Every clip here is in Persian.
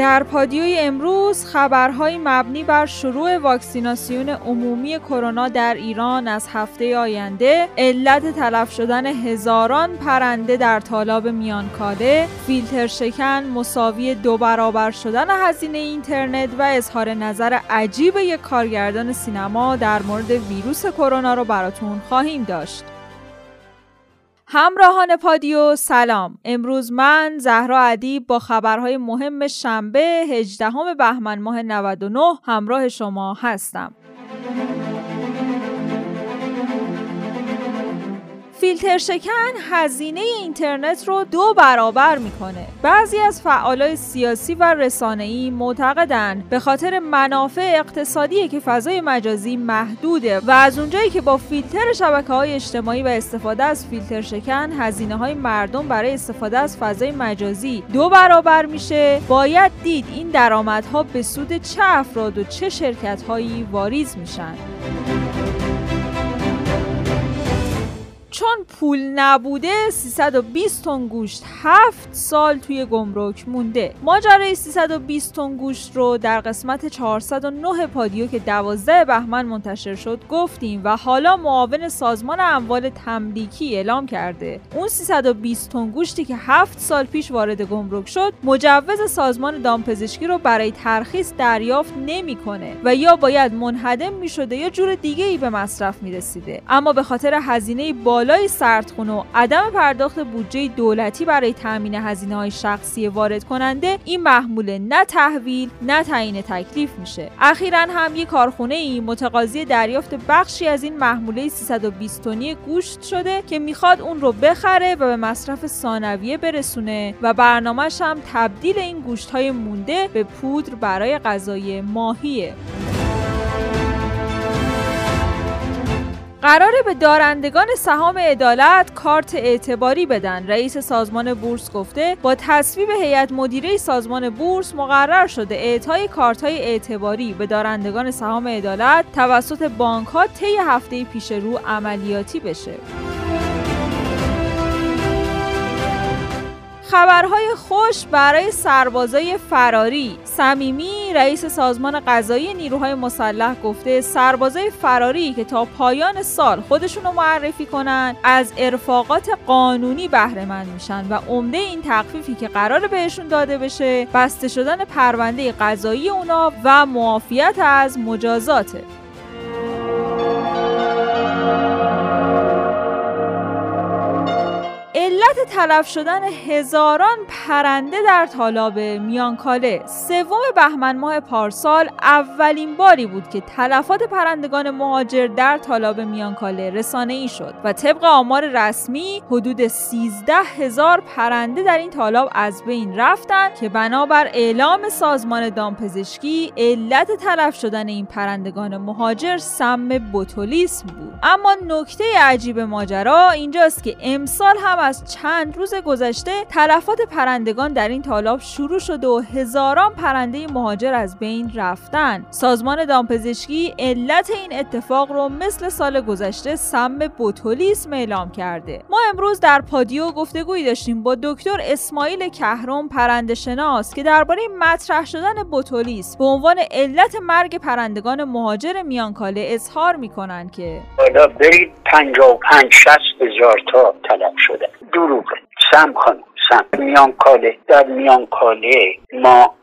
در پادیوی امروز خبرهای مبنی بر شروع واکسیناسیون عمومی کرونا در ایران از هفته آینده، علت تلف شدن هزاران پرنده در تالاب میانکاله، فیلتر شکن مساوی دو برابر شدن هزینه اینترنت و اظهار نظر عجیب یک کارگردان سینما در مورد ویروس کرونا رو براتون خواهیم داشت. همراهان پادیو سلام. امروز من زهرا ادیب با خبرهای مهم شنبه 18 بهمن ماه 99 همراه شما هستم. فیلتر شکن هزینه اینترنت رو دو برابر می‌کنه. بعضی از فعالای سیاسی و رسانه‌ای معتقدن به خاطر منافع اقتصادی که فضای مجازی محدوده و از اونجایی که با فیلتر شبکه های اجتماعی و استفاده از فیلتر شکن هزینه های مردم برای استفاده از فضای مجازی دو برابر میشه باید دید این درآمدها به سود چه افراد و چه شرکت هایی واریز میشن. چون پول نبوده 320 تن گوشت 7 سال توی گمرک مونده. ماجرای 320 تن گوشت رو در قسمت 409 پادیو که 12 بهمن منتشر شد گفتیم و حالا معاون سازمان اموال تملیکی اعلام کرده. اون 320 تن گوشتی که 7 سال پیش وارد گمرک شد مجوز سازمان دامپزشکی رو برای ترخیص دریافت نمی‌کنه و یا باید منهدم می‌شده یا جور دیگه ای به مصرف می‌رسیده. اما به خاطر هزینه بالا بالای سردخونه و عدم پرداخت بودجه دولتی برای تامین هزینه های شخصی وارد کننده این محموله نه تحویل نه تعیین تکلیف میشه. اخیرا هم یک کارخونه ای متقاضی دریافت بخشی از این محموله 320 تنی گوشت شده که می‌خواد اون رو بخره و به مصرف ثانویه برسونه و برنامهش هم تبدیل این گوشت های مونده به پودر برای غذای ماهیه. قراره به دارندگان سهام عدالت کارت اعتباری بدن. رئیس سازمان بورس گفته با تصویب هیئت مدیره سازمان بورس مقرر شده اعطای کارت های اعتباری به دارندگان سهام عدالت توسط بانک ها طی هفته پیش رو عملیاتی بشه. خبرهای خوش برای سربازای فراری. صمیمی رئیس سازمان قضایی نیروهای مسلح گفته سربازای فراری که تا پایان سال خودشون رو معرفی کنن از ارفاقات قانونی بهره مند میشن و عمده این تخفیفی که قرار بهشون داده بشه بسته شدن پرونده قضایی اونا و معافیت از مجازاته تلف شدن هزاران پرنده در طالاب میانکاله. سوم بهمن ماه پارسال اولین باری بود که تلفات پرندگان مهاجر در طالاب میانکاله رسانه ای شد و طبق آمار رسمی حدود 13 هزار پرنده در این طالاب از بین رفتند که بنابر اعلام سازمان دامپزشکی علت تلف شدن این پرندگان مهاجر سم بوتولیسم بود. اما نکته عجیب ماجرا اینجاست که امسال هم از چند روز گذشته تلفات پرندگان در این تالاب شروع شده و هزاران پرنده مهاجر از بین رفتن. سازمان دامپزشکی علت این اتفاق رو مثل سال گذشته سم بوتولیسم اعلام کرده. ما امروز در پادیو گفتگویی داشتیم با دکتر اسماعیل کهرم پرنده شناس که درباره مطرح شدن بوتولیس به عنوان علت مرگ پرندگان مهاجر میانکاله اظهار می‌کنن که حالا برید 55 60 هزار تا طلب شده. دروغه سم خانم سم میانکاله در میانکاله ما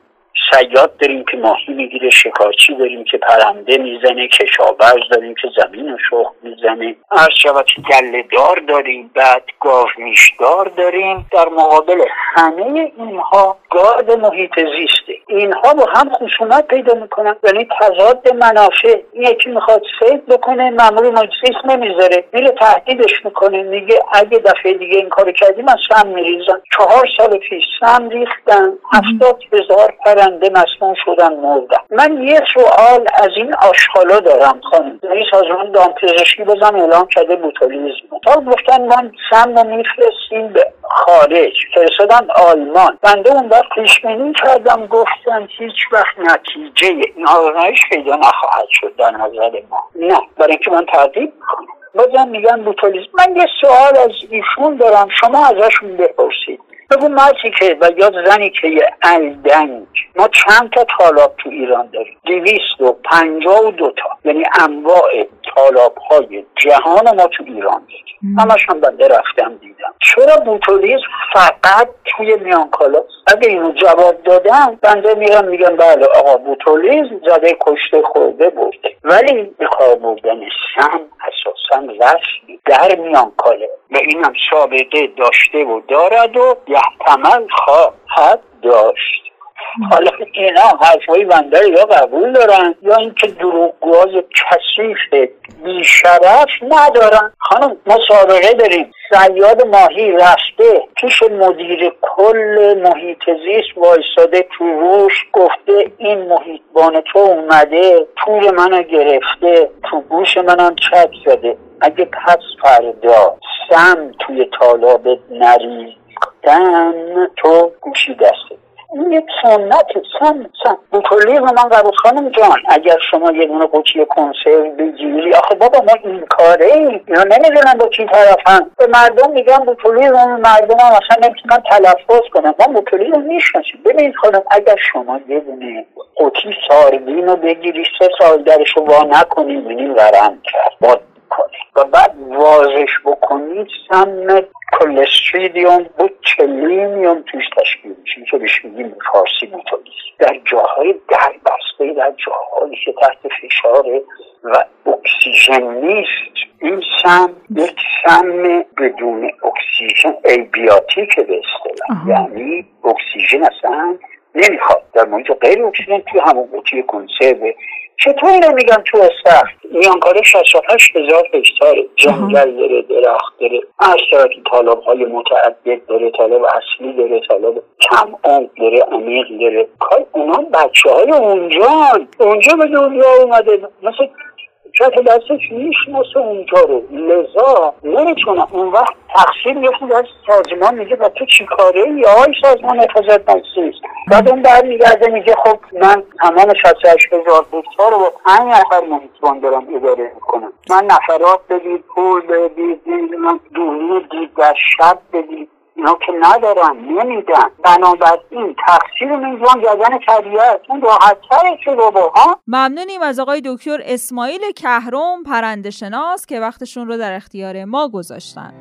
سیاد داریم که ماهی می‌گیره شکارچی داریم که پرنده می‌زنه کشاورز داریم که زمین و شخ می‌زنه. از شود گله دار داریم بعد گاو میشدار داریم. در مقابل همه اینها گارد محیط زیسته. اینها با هم خصومت پیدا می‌کنن. یعنی تضاد منافع. این یکی می‌خواد سید بکنه معمول مجلس نمی‌ذاره. میره تهدیدش می‌کنه. میگه اگه دفعه دیگه این کارو کردیم از سم میریزن چهار سال پیش سم ریختن. هفتاد هزار پرنده مسموم شدن مردن. من یه سوال از این آشغالا دارم خانم. یعنی سازمان دامپزشکی بازم اعلام کرده بوتولیزم تا گفتن ما سم رو میفرستیم به خارج. فرستادن آلمان. بنده اون وقت پیش کردم گفتم هیچ وقت نتیجه این پیدا نخواهد شد در نظر ما. نه برای اینکه من تعدیب بازم میگن بوتولیزم من یه سوال از ایشون دارم شما ازشون بپرسید. بگو مردی که و یا زنی که یه الدنگ. ما چند تا تالاب تو ایران داریم؟ دویست و پنجاه و دوتا یعنی انواع تالاب های جهان ما تو ایران داریم. همش هم بنده رفتم دیدم. چرا بوتولیز فقط توی میانکالا اگه اینو جواب دادم بنده میرم میگم بله آقا بوتولیز زده کشته خورده برده ولی به بردن سم اساسا رسمی در میانکاله و اینم سابقه داشته و دارد و یحتمل خواهد داشت. حالا اینا حرفای بنده یا قبول دارن یا اینکه دروغگوهای کثیف بیشرف ندارن؟ خانم ما سابقه داریم. سیاد ماهی رفته پیش مدیر کل محیط زیست وایساده تو روش گفته این محیطبان تو اومده پول منو گرفته تو گوش منم چک زده. اگه پس فردا سم توی طالابت نریختن تو گوشی دسته. این یک سنت سن سن. بوتولی من قبول خانم جان اگر شما یه دونه قوچی کنسرو بگیری آخه بابا ما این کاره ای اینا نمی‌دونن با کی طرفن. به مردم میگن بوتولی رو مردم هم اصلا نمی‌تونن تلفظ کنن. ما بوتولی رو می‌شناسیم. ببینید خانم اگر شما یه دونه قوطی سارگین رو بگیری سه سال درش رو وا نکنی بینی ورم کرد. با و بعد وازش بکنید سم Clostridium botulinum توش تشکیل میشه. که بهش میگیم فارسی بوتولیسم در جاهای در بسته در جاهایی که تحت فشار و اکسیژن نیست این سم یک سم بدون اکسیژن ایبیاتیک به اصطلاح. یعنی اکسیژن اصلا نمی‌خواد. در محیط غیر اکسیژن توی همون قوطی کنسرو چطور اینو میگن تو استخر میانکاره 68 هزار هکتار جنگل داره درخت داره اشتراک طالب های متعدد داره طالب اصلی داره طالب کم عمق داره عمیق داره. کار اونا بچه های اونجا اونجا به دنیا اومده. مثل کت دستش می‌شناسه اونجا رو. لذا نمی‌تونه. اون وقت تقصیر میفته در سازمان میگه و تو چی کاره یا های سازمان حفاظت محیط بعد اون برمیگرده میگه خب من تمام 68 هزار هکتار رو با پنج نفر محیطبان دارم اداره می‌کنم. من نفرات بدید پول بدید نمی‌دونم دوربین دید در شب بدید. اینا که ندارن نمیدن. بنابراین تقصیر میزان زدن طبیعت اون راحتتره که بابا ها؟ ممنونیم از آقای دکتر اسماعیل کهرم پرنده شناس که وقتشون رو در اختیار ما گذاشتن.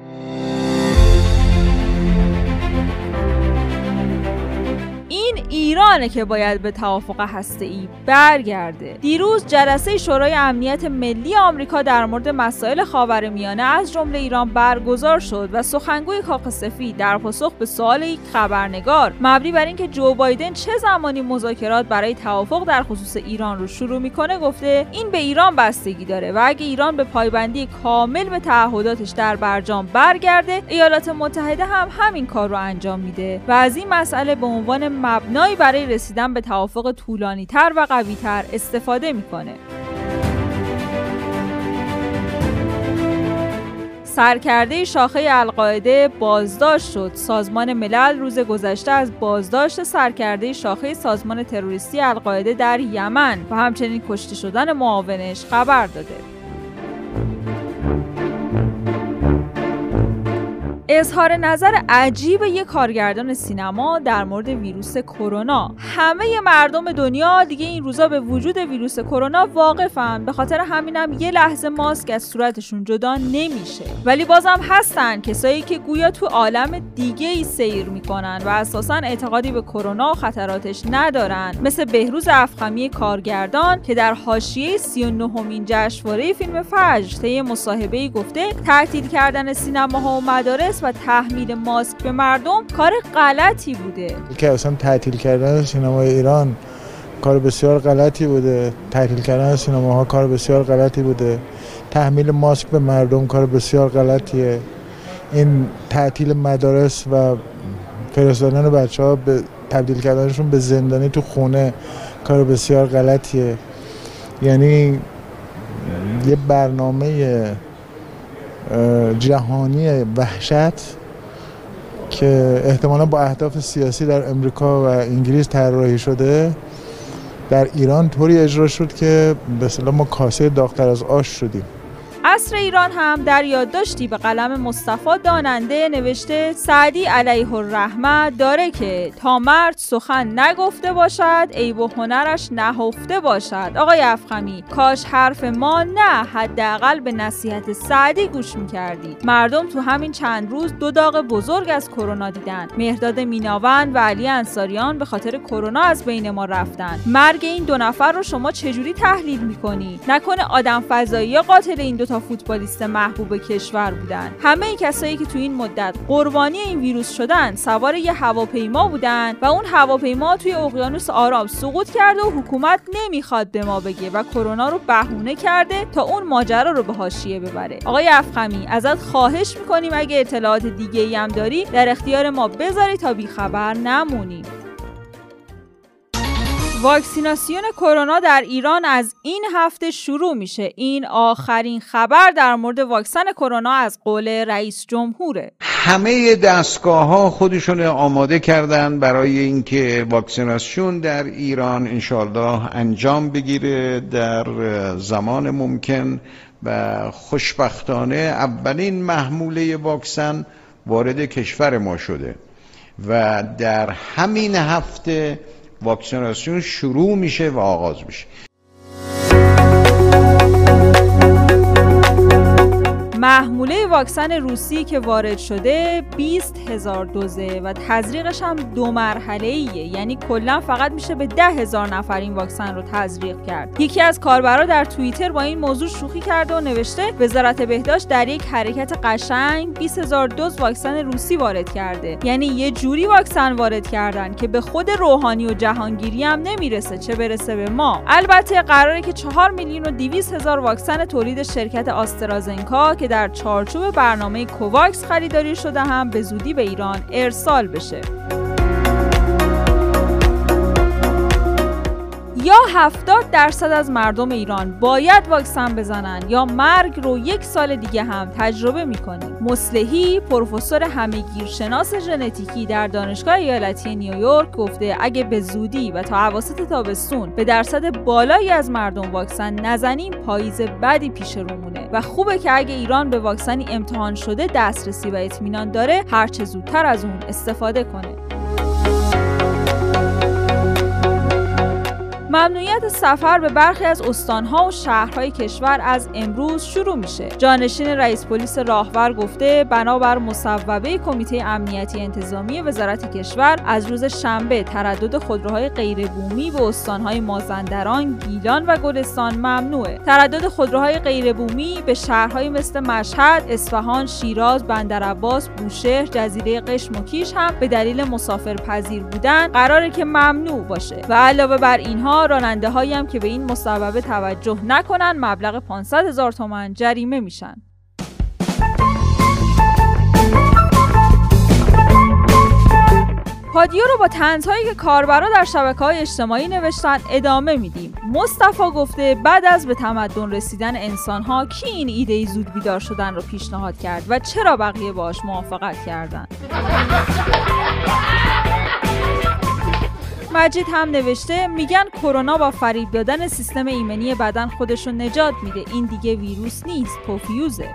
ایرانه که باید به توافق هسته ای برگرده. دیروز جلسه شورای امنیت ملی آمریکا در مورد مسائل خاورمیانه از جمله ایران برگزار شد و سخنگوی کاخ سفید در پاسخ به سوال یک خبرنگار مبنی بر اینکه جو بایدن چه زمانی مذاکرات برای توافق در خصوص ایران رو شروع می‌کنه گفته این به ایران بستگی داره و اگه ایران به پایبندی کامل به تعهداتش در برجام برگرده ایالات متحده هم همین کار رو انجام میده و از این مسئله به عنوان مبنایی برای رسیدن به توافق طولانی تر و قوی تر استفاده می‌کنه. سرکرده شاخه القاعده بازداشت شد. سازمان ملل روز گذشته از بازداشت سرکرده شاخه سازمان تروریستی القاعده در یمن و همچنین کشته شدن معاونش خبر داده. اظهار نظر عجیب یک کارگردان سینما در مورد ویروس کرونا. همه مردم دنیا دیگه این روزا به وجود ویروس کرونا واقفن. به خاطر همینم یه لحظه ماسک از صورتشون جدا نمیشه. ولی بازم هستن کسایی که گویا تو عالم دیگه ای سیر می‌کنن و اساسا اعتقادی به کرونا و خطراتش ندارن. مثل بهروز افخمی کارگردان که در حاشیه 39 مین جشنواره فیلم فجر طی مصاحبه گفته تعطیل کردن سینماها و مدارس و تحمیل ماسک به مردم کار غلطی بوده. که اصلا تعطیل کردن سینمای ایران کار بسیار غلطی بوده. تعطیل کردن سینماها کار بسیار غلطی بوده. تحمیل ماسک به مردم کار بسیار غلطیه. این تعطیل مدارس و فرستادن بچه ها به تبدیل کردنشون به زندانی تو خونه کار بسیار غلطیه. یعنی یه برنامه جهانی وحشت که احتمالا با اهداف سیاسی در امریکا و انگلیس طراحی شده. در ایران طوری اجرا شد که به ما کاسه داختر از آش شدیم. نصر ایران هم در یادداشتی به قلم مصطفی داننده نوشته سعدی علیه الرحمه داره که تا مرد سخن نگفته باشد عیب و هنرش نهفته باشد. آقای افخمی کاش حرف ما نه حداقل به نصیحت سعدی گوش می‌کردی. مردم تو همین چند روز دو داغ بزرگ از کرونا دیدن. مهداد میناوند و علی انصاریان به خاطر کرونا از بین ما رفتن. مرگ این دو نفر رو شما چجوری تحلیل می‌کنی؟ نکنه آدم فضایی قاتل این دوتا فوتبالیست محبوب کشور بودن. همه کسایی که تو این مدت قربانی این ویروس شدن سوار یه هواپیما بودن و اون هواپیما توی اقیانوس آرام سقوط کرده و حکومت نمی‌خواد به ما بگه و کرونا رو بهونه کرده تا اون ماجرا رو به حاشیه ببره. آقای افخمی ازت خواهش می‌کنیم اگه اطلاعات دیگه ای هم داری در اختیار ما بذاری تا بیخبر نمونیم واکسیناسیون کرونا در ایران از این هفته شروع میشه. این آخرین خبر در مورد واکسن کرونا از قول رئیس جمهوره. همه دستگاه ها خودشون آماده کردن برای اینکه واکسیناسیون در ایران انشالله انجام بگیره در زمان ممکن و خوشبختانه اولین محموله واکسن وارد کشور ما شده. و در همین هفته واکسیناسیون شروع میشه و آغاز میشه. محموله واکسن روسی که وارد شده 20 هزار دوزه و تزریقش هم دو مرحله ایه. یعنی کلا فقط میشه به ده هزار نفر این واکسن رو تزریق کرد. یکی از کاربرا در توییتر با این موضوع شوخی کرده و نوشته وزارت بهداشت در یک حرکت قشنگ 20 هزار دوز واکسن روسی وارد کرده. یعنی یه جوری واکسن وارد کردن که به خود روحانی و جهانگیری هم نمی‌رسه چه برسه به ما. البته قراره که 4 میلیون و 200 هزار واکسن تولید شرکت آسترازنکا که در چارچوب برنامه کوواکس خریداری شده هم به زودی به ایران ارسال بشه. یا 70 درصد از مردم ایران باید واکسن بزنن یا مرگ رو یک سال دیگه هم تجربه می‌کنیم مسلحی پروفسور همهگیرشناس ژنتیکی در دانشگاه ایالتی نیویورک گفته اگه به زودی و تا اواسط تابستون به درصد بالایی از مردم واکسن نزنیم پاییز بدی پیش رومونه و خوبه که اگه ایران به واکسنی امتحان شده دسترسی و اطمینان داره هرچه زودتر از اون استفاده کنه. ممنوعیت سفر به برخی از استانها و شهرهای کشور از امروز شروع میشه. جانشین رئیس پلیس راهور گفته بنابر مصوبه کمیته امنیتی انتظامی وزارت کشور از روز شنبه تردد خودروهای غیربومی به استانهای مازندران، گیلان و گلستان ممنوعه. تردد خودروهای غیربومی به شهرهای مثل مشهد، اصفهان، شیراز، بندرعباس، بوشهر، جزیره قشم و کیش هم به دلیل مسافرپذیر بودن قراره که ممنوع باشه و علاوه بر اینها راننده هایی هم که به این مصوبه توجه نکنن مبلغ 500 هزار تومن جریمه میشن. پادیو رو با تنزهایی که کاربرا در شبکه های اجتماعی نوشتن ادامه میدیم. مصطفی گفته بعد از به تمدن رسیدن انسان ها کی این ایده زود بیدار شدن رو پیشنهاد کرد و چرا بقیه باش موافقت کردن؟ مجید هم نوشته میگن کرونا با فریب دادن سیستم ایمنی بدن خودشون نجات میده. این دیگه ویروس نیست پوفیوزه.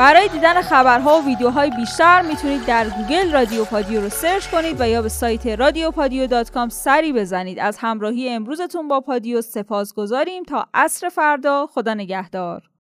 برای دیدن خبرها و ویدیوهای بیشتر می‌تونید در گوگل رادیو پادیو رو search کنید و یا به سایت رادیو پادیو dot com سری بزنید. از همراهی امروزتون با پادیو سپاس گذاریم تا عصر فردا خدا نگهدار.